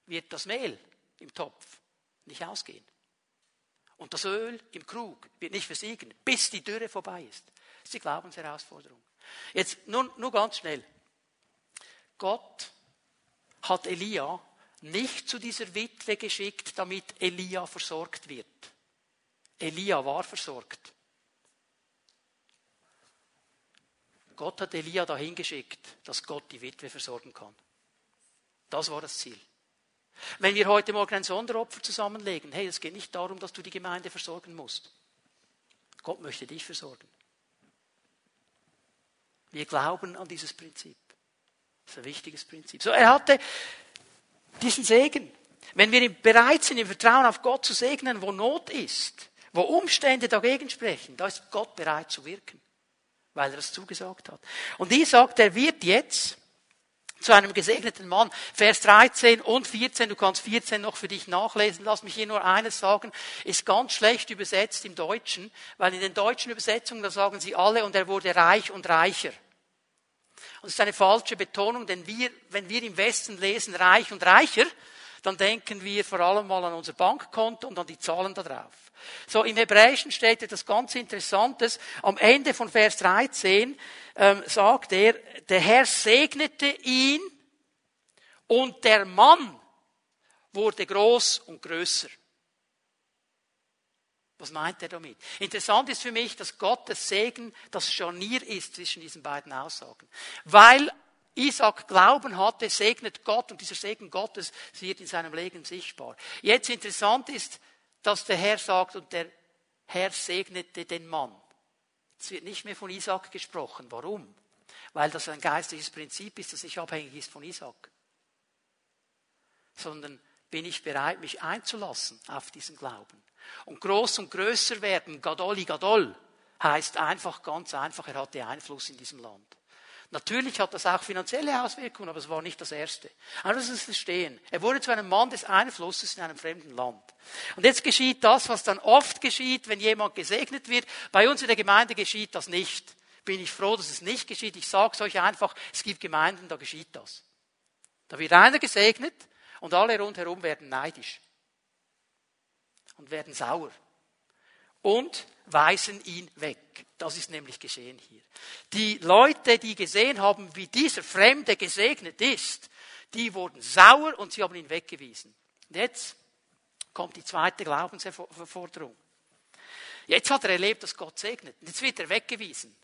wird das Mehl im Topf nicht ausgehen. Und das Öl im Krug wird nicht versiegen, bis die Dürre vorbei ist. Das ist die Glaubensherausforderung. Jetzt nur, nur ganz schnell. Gott hat Elia nicht zu dieser Witwe geschickt, damit Elia versorgt wird. Elia war versorgt. Gott hat Elia dahin geschickt, dass Gott die Witwe versorgen kann. Das war das Ziel. Wenn wir heute Morgen ein Sonderopfer zusammenlegen, hey, es geht nicht darum, dass du die Gemeinde versorgen musst. Gott möchte dich versorgen. Wir glauben an dieses Prinzip. Das ist ein wichtiges Prinzip. So, er hatte diesen Segen. Wenn wir bereit sind, im Vertrauen auf Gott zu segnen, wo Not ist, wo Umstände dagegen sprechen, da ist Gott bereit zu wirken, weil er das zugesagt hat. Und die sagt, er wird jetzt zu einem gesegneten Mann. Vers 13 und 14, du kannst 14 noch für dich nachlesen. Lass mich hier nur eines sagen, ist ganz schlecht übersetzt im Deutschen, weil in den deutschen Übersetzungen, da sagen sie alle, und er wurde reich und reicher. Und das ist eine falsche Betonung, denn wir, wenn wir im Westen lesen reich und reicher, dann denken wir vor allem mal an unser Bankkonto und an die Zahlen da drauf. So, im Hebräischen steht etwas ganz Interessantes. Am Ende von Vers 13 ähm, sagt er, der Herr segnete ihn und der Mann wurde groß und größer. Was meint er damit? Interessant ist für mich, dass Gottes Segen das Scharnier ist zwischen diesen beiden Aussagen. Weil Isaac Glauben hatte, segnet Gott und dieser Segen Gottes wird in seinem Leben sichtbar. Jetzt interessant ist, dass der Herr sagt und der Herr segnete den Mann. Es wird nicht mehr von Isaac gesprochen. Warum? Weil das ein geistliches Prinzip ist, das nicht abhängig ist von Isaac. Sondern bin ich bereit, mich einzulassen auf diesen Glauben. Und groß und größer werden, Gadoli Gadol, heißt einfach, ganz einfach, er hatte Einfluss in diesem Land. Natürlich hat das auch finanzielle Auswirkungen, aber es war nicht das Erste. Aber das ist verstehen. Er wurde zu einem Mann des Einflusses in einem fremden Land. Und jetzt geschieht das, was dann oft geschieht, wenn jemand gesegnet wird. Bei uns in der Gemeinde geschieht das nicht. Bin ich froh, dass es nicht geschieht. Ich sage es euch einfach, es gibt Gemeinden, da geschieht das. Da wird einer gesegnet und alle rundherum werden neidisch und werden sauer und weisen ihn weg. Das ist nämlich geschehen hier. Die Leute, die gesehen haben, wie dieser Fremde gesegnet ist, die wurden sauer und sie haben ihn weggewiesen. Und jetzt kommt die zweite Glaubenserforderung. Jetzt hat er erlebt, dass Gott segnet. Jetzt wird er weggewiesen.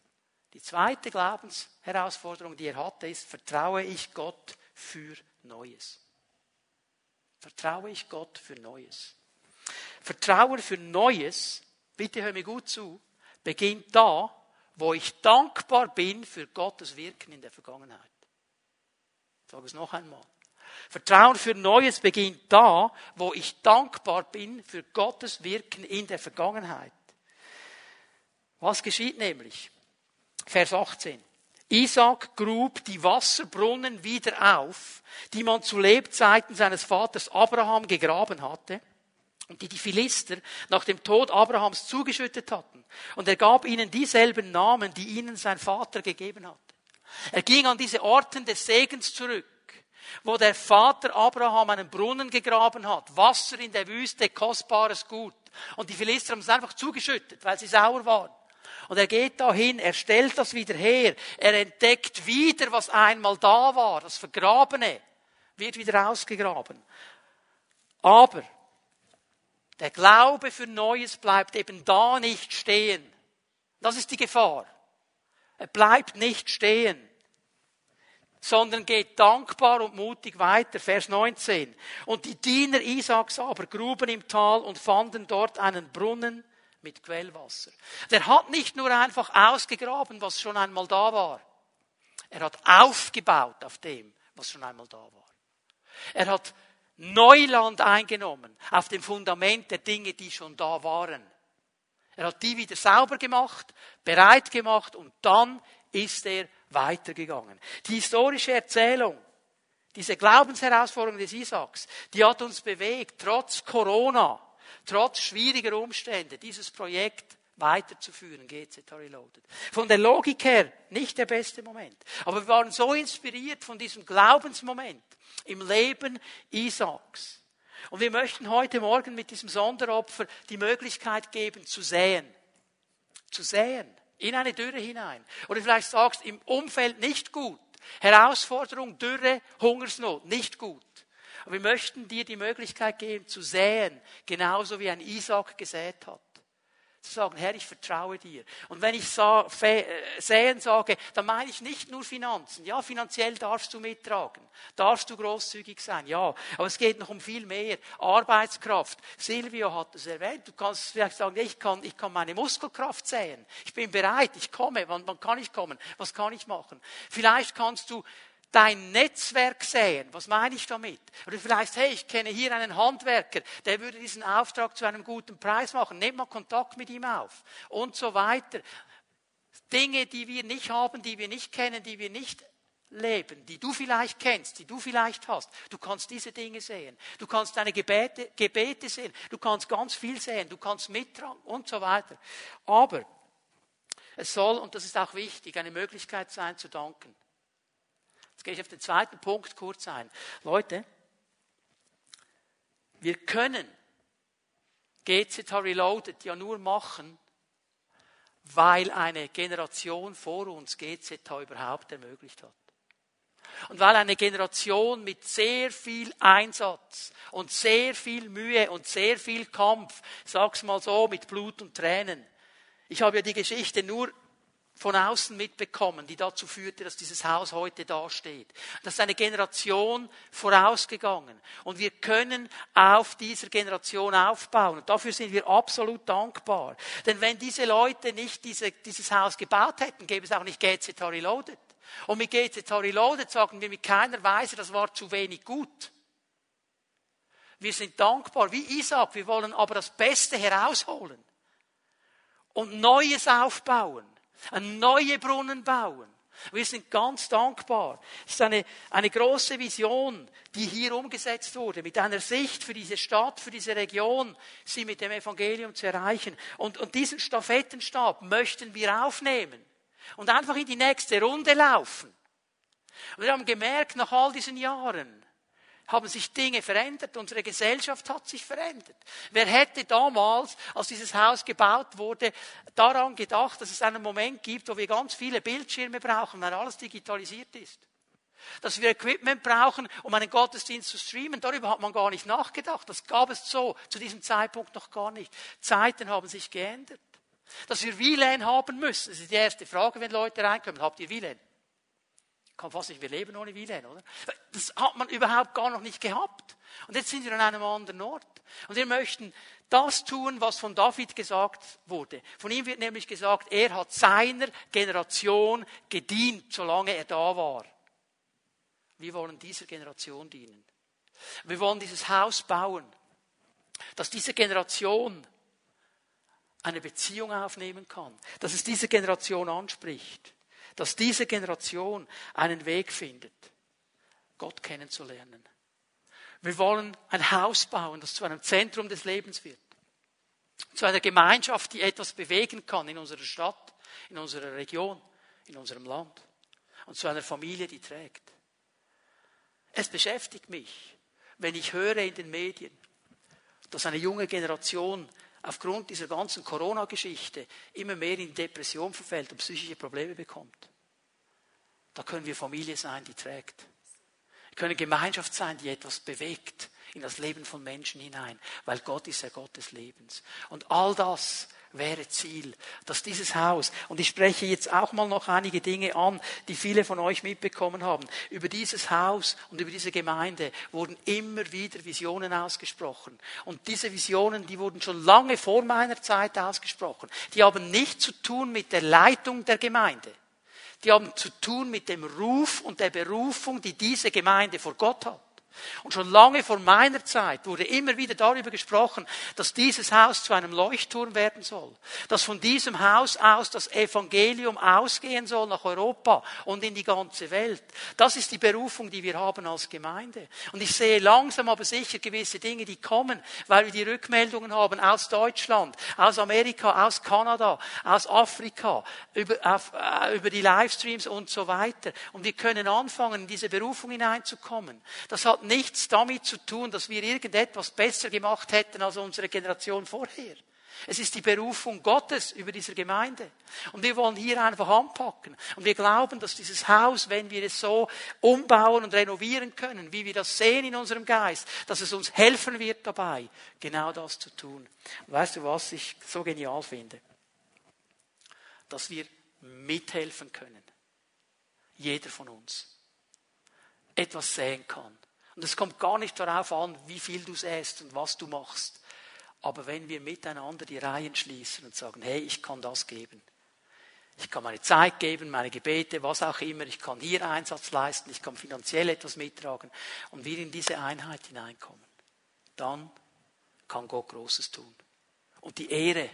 Die zweite Glaubensherausforderung, die er hatte, ist, vertraue ich Gott für Neues. Vertraue ich Gott für Neues. Vertrauen für Neues, bitte hör mir gut zu, beginnt da, wo ich dankbar bin für Gottes Wirken in der Vergangenheit. Ich sage es noch einmal. Vertrauen für Neues beginnt da, wo ich dankbar bin für Gottes Wirken in der Vergangenheit. Was geschieht nämlich? Vers 18. Isaac grub die Wasserbrunnen wieder auf, die man zu Lebzeiten seines Vaters Abraham gegraben hatte die die Philister nach dem Tod Abrahams zugeschüttet hatten. Und er gab ihnen dieselben Namen, die ihnen sein Vater gegeben hatte. Er ging an diese Orten des Segens zurück, wo der Vater Abraham einen Brunnen gegraben hat, Wasser in der Wüste, kostbares Gut. Und die Philister haben es einfach zugeschüttet, weil sie sauer waren. Und er geht dahin, er stellt das wieder her, er entdeckt wieder, was einmal da war, das Vergrabene wird wieder ausgegraben. Aber der Glaube für Neues bleibt eben da nicht stehen. Das ist die Gefahr. Er bleibt nicht stehen, sondern geht dankbar und mutig weiter. Vers 19. Und die Diener Isaaks aber gruben im Tal und fanden dort einen Brunnen mit Quellwasser. Der hat nicht nur einfach ausgegraben, was schon einmal da war. Er hat aufgebaut auf dem, was schon einmal da war. Er hat Neuland eingenommen auf dem Fundament der Dinge, die schon da waren. Er hat die wieder sauber gemacht, bereit gemacht und dann ist er weitergegangen. Die historische Erzählung, diese Glaubensherausforderung des Isaaks, die hat uns bewegt, trotz Corona, trotz schwieriger Umstände dieses Projekt weiterzuführen, GZ Reloaded. Von der Logik her nicht der beste Moment. Aber wir waren so inspiriert von diesem Glaubensmoment im Leben Isaaks. Und wir möchten heute Morgen mit diesem Sonderopfer die Möglichkeit geben, zu säen. Zu säen. In eine Dürre hinein. Oder vielleicht sagst, im Umfeld nicht gut. Herausforderung, Dürre, Hungersnot, nicht gut. Aber wir möchten dir die Möglichkeit geben, zu säen, genauso wie ein Isaac gesät hat. Zu sagen, Herr, ich vertraue dir. Und wenn ich äh, säen sage, dann meine ich nicht nur Finanzen. Ja, finanziell darfst du mittragen. Darfst du großzügig sein. Ja. Aber es geht noch um viel mehr. Arbeitskraft. Silvio hat es erwähnt. Du kannst vielleicht sagen, ich kann, ich kann meine Muskelkraft säen. Ich bin bereit. Ich komme. Wann, wann kann ich kommen? Was kann ich machen? Vielleicht kannst du dein Netzwerk säen. Was meine ich damit? Oder vielleicht, hey, ich kenne hier einen Handwerker, der würde diesen Auftrag zu einem guten Preis machen. Nehmt mal Kontakt mit ihm auf. Und so weiter. Dinge, die wir nicht haben, die wir nicht kennen, die wir nicht leben, die du vielleicht kennst, die du vielleicht hast. Du kannst diese Dinge sehen. Du kannst deine Gebete, Gebete sehen. Du kannst ganz viel sehen. Du kannst mittragen und so weiter. Aber es soll, und das ist auch wichtig, eine Möglichkeit sein zu danken. Jetzt gehe ich auf den zweiten Punkt kurz ein. Leute, wir können GZH Reloaded ja nur machen, weil eine Generation vor uns GZH überhaupt ermöglicht hat. Und weil eine Generation mit sehr viel Einsatz und sehr viel Mühe und sehr viel Kampf, sag's mal so, mit Blut und Tränen. Ich habe ja die Geschichte nur von außen mitbekommen, die dazu führte, dass dieses Haus heute dasteht. Das ist eine Generation vorausgegangen. Und wir können auf dieser Generation aufbauen. Und dafür sind wir absolut dankbar. Denn wenn diese Leute nicht diese, dieses Haus gebaut hätten, gäbe es auch nicht GZH Reloaded. Und mit GZH Reloaded sagen wir mit keiner Weise, das war zu wenig gut. Wir sind dankbar, wie Isaac, wir wollen aber das Beste herausholen und Neues aufbauen. Ein neue Brunnen bauen. Wir sind ganz dankbar. Es ist eine, eine große Vision, die hier umgesetzt wurde, mit einer Sicht für diese Stadt, für diese Region, sie mit dem Evangelium zu erreichen. Und, und diesen Stafettenstab möchten wir aufnehmen und einfach in die nächste Runde laufen. Und wir haben gemerkt, nach all diesen Jahren, haben sich Dinge verändert, unsere Gesellschaft hat sich verändert. Wer hätte damals, als dieses Haus gebaut wurde, daran gedacht, dass es einen Moment gibt, wo wir ganz viele Bildschirme brauchen, weil alles digitalisiert ist? Dass wir Equipment brauchen, um einen Gottesdienst zu streamen, darüber hat man gar nicht nachgedacht. Das gab es so zu diesem Zeitpunkt noch gar nicht. Zeiten haben sich geändert. Dass wir WLAN haben müssen, das ist die erste Frage, wenn Leute reinkommen. Habt ihr WLAN? Kann fast nicht mehr leben ohne WLAN, oder? Das hat man überhaupt gar noch nicht gehabt. Und jetzt sind wir an einem anderen Ort. Und wir möchten das tun, was von David gesagt wurde. Von ihm wird nämlich gesagt, er hat seiner Generation gedient, solange er da war. Wir wollen dieser Generation dienen. Wir wollen dieses Haus bauen, dass diese Generation eine Beziehung aufnehmen kann, dass es diese Generation anspricht, dass diese Generation einen Weg findet, Gott kennenzulernen. Wir wollen ein Haus bauen, das zu einem Zentrum des Lebens wird. Zu einer Gemeinschaft, die etwas bewegen kann in unserer Stadt, in unserer Region, in unserem Land. Und zu einer Familie, die trägt. Es beschäftigt mich, wenn ich höre in den Medien, dass eine junge Generation aufgrund dieser ganzen Corona-Geschichte immer mehr in Depression verfällt und psychische Probleme bekommt. Da können wir Familie sein, die trägt. Wir können Gemeinschaft sein, die etwas bewegt in das Leben von Menschen hinein, weil Gott ist der Gott des Lebens. Und all das wäre Ziel, dass dieses Haus, und ich spreche jetzt auch mal noch einige Dinge an, die viele von euch mitbekommen haben, über dieses Haus und über diese Gemeinde wurden immer wieder Visionen ausgesprochen. Und diese Visionen, die wurden schon lange vor meiner Zeit ausgesprochen. Die haben nichts zu tun mit der Leitung der Gemeinde. Die haben zu tun mit dem Ruf und der Berufung, die diese Gemeinde vor Gott hat. Und schon lange vor meiner Zeit wurde immer wieder darüber gesprochen, dass dieses Haus zu einem Leuchtturm werden soll. Dass von diesem Haus aus das Evangelium ausgehen soll nach Europa und in die ganze Welt. Das ist die Berufung, die wir haben als Gemeinde. Und ich sehe langsam aber sicher gewisse Dinge, die kommen, weil wir die Rückmeldungen haben aus Deutschland, aus Amerika, aus Kanada, aus Afrika, über, auf, äh, über die Livestreams und so weiter. Und wir können anfangen, in diese Berufung hineinzukommen. Das hat nichts damit zu tun, dass wir irgendetwas besser gemacht hätten als unsere Generation vorher. Es ist die Berufung Gottes über dieser Gemeinde. Und wir wollen hier einfach anpacken. Und wir glauben, dass dieses Haus, wenn wir es so umbauen und renovieren können, wie wir das sehen in unserem Geist, dass es uns helfen wird dabei, genau das zu tun. Und weißt du, was ich so genial finde? Dass wir mithelfen können. Jeder von uns etwas sehen kann und es kommt gar nicht darauf an, wie viel du säst und was du machst. Aber wenn wir miteinander die Reihen schließen und sagen, hey, ich kann das geben. Ich kann meine Zeit geben, meine Gebete, was auch immer. Ich kann hier Einsatz leisten, ich kann finanziell etwas mittragen und wir in diese Einheit hineinkommen. Dann kann Gott Großes tun. Und die Ehre,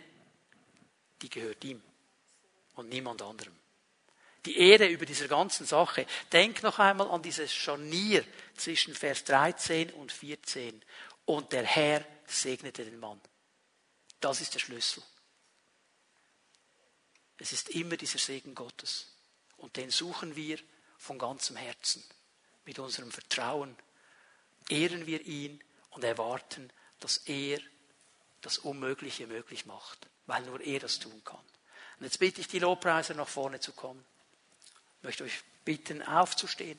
die gehört ihm und niemand anderem die Ehre über dieser ganzen Sache. Denk noch einmal an dieses Scharnier zwischen Vers 13 und 14. Und der Herr segnete den Mann. Das ist der Schlüssel. Es ist immer dieser Segen Gottes. Und den suchen wir von ganzem Herzen. Mit unserem Vertrauen ehren wir ihn und erwarten, dass er das Unmögliche möglich macht, weil nur er das tun kann. Und jetzt bitte ich die Lobpreiser nach vorne zu kommen. Ich möchte euch bitten, aufzustehen.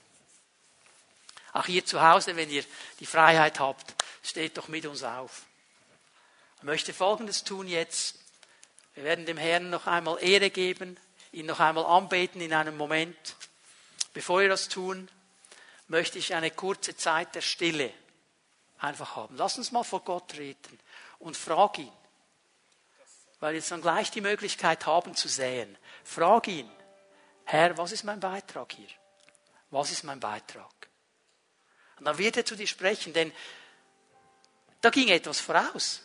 Auch hier zu Hause, wenn ihr die Freiheit habt, steht doch mit uns auf. Ich möchte Folgendes tun jetzt. Wir werden dem Herrn noch einmal Ehre geben, ihn noch einmal anbeten in einem Moment. Bevor wir das tun, möchte ich eine kurze Zeit der Stille einfach haben. Lass uns mal vor Gott reden und frag ihn, weil wir jetzt dann gleich die Möglichkeit haben zu sehen. Frag ihn, Herr, was ist mein Beitrag hier? Was ist mein Beitrag? Und dann wird er zu dir sprechen, denn da ging etwas voraus.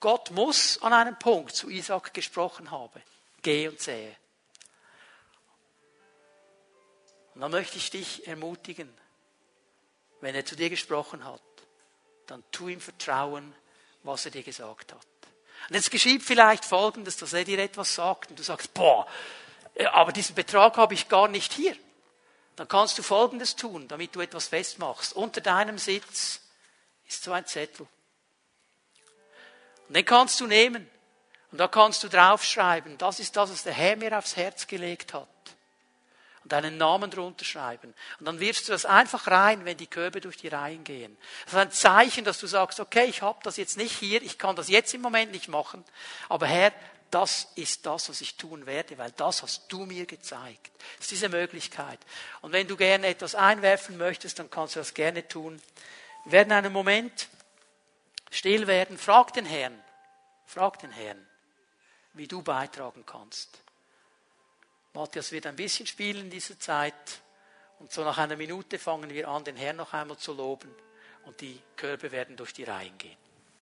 Gott muss an einem Punkt zu Isaac gesprochen haben. Geh und sähe. Und dann möchte ich dich ermutigen, wenn er zu dir gesprochen hat, dann tu ihm vertrauen, was er dir gesagt hat. Und jetzt geschieht vielleicht Folgendes, dass er dir etwas sagt und du sagst, boah, aber diesen Betrag habe ich gar nicht hier. Dann kannst du Folgendes tun, damit du etwas festmachst. Unter deinem Sitz ist so ein Zettel. Und den kannst du nehmen. Und da kannst du draufschreiben, das ist das, was der Herr mir aufs Herz gelegt hat. Und deinen Namen drunter schreiben. Und dann wirfst du das einfach rein, wenn die Körbe durch die Reihen gehen. Das ist ein Zeichen, dass du sagst, okay, ich habe das jetzt nicht hier, ich kann das jetzt im Moment nicht machen. Aber Herr, das ist das, was ich tun werde, weil das hast du mir gezeigt. Das ist diese Möglichkeit. Und wenn du gerne etwas einwerfen möchtest, dann kannst du das gerne tun. Wir werden einen Moment still werden. Frag den Herrn, Frag den Herrn, wie du beitragen kannst. Matthias wird ein bisschen spielen in dieser Zeit. Und so nach einer Minute fangen wir an, den Herrn noch einmal zu loben. Und die Körbe werden durch die Reihen gehen.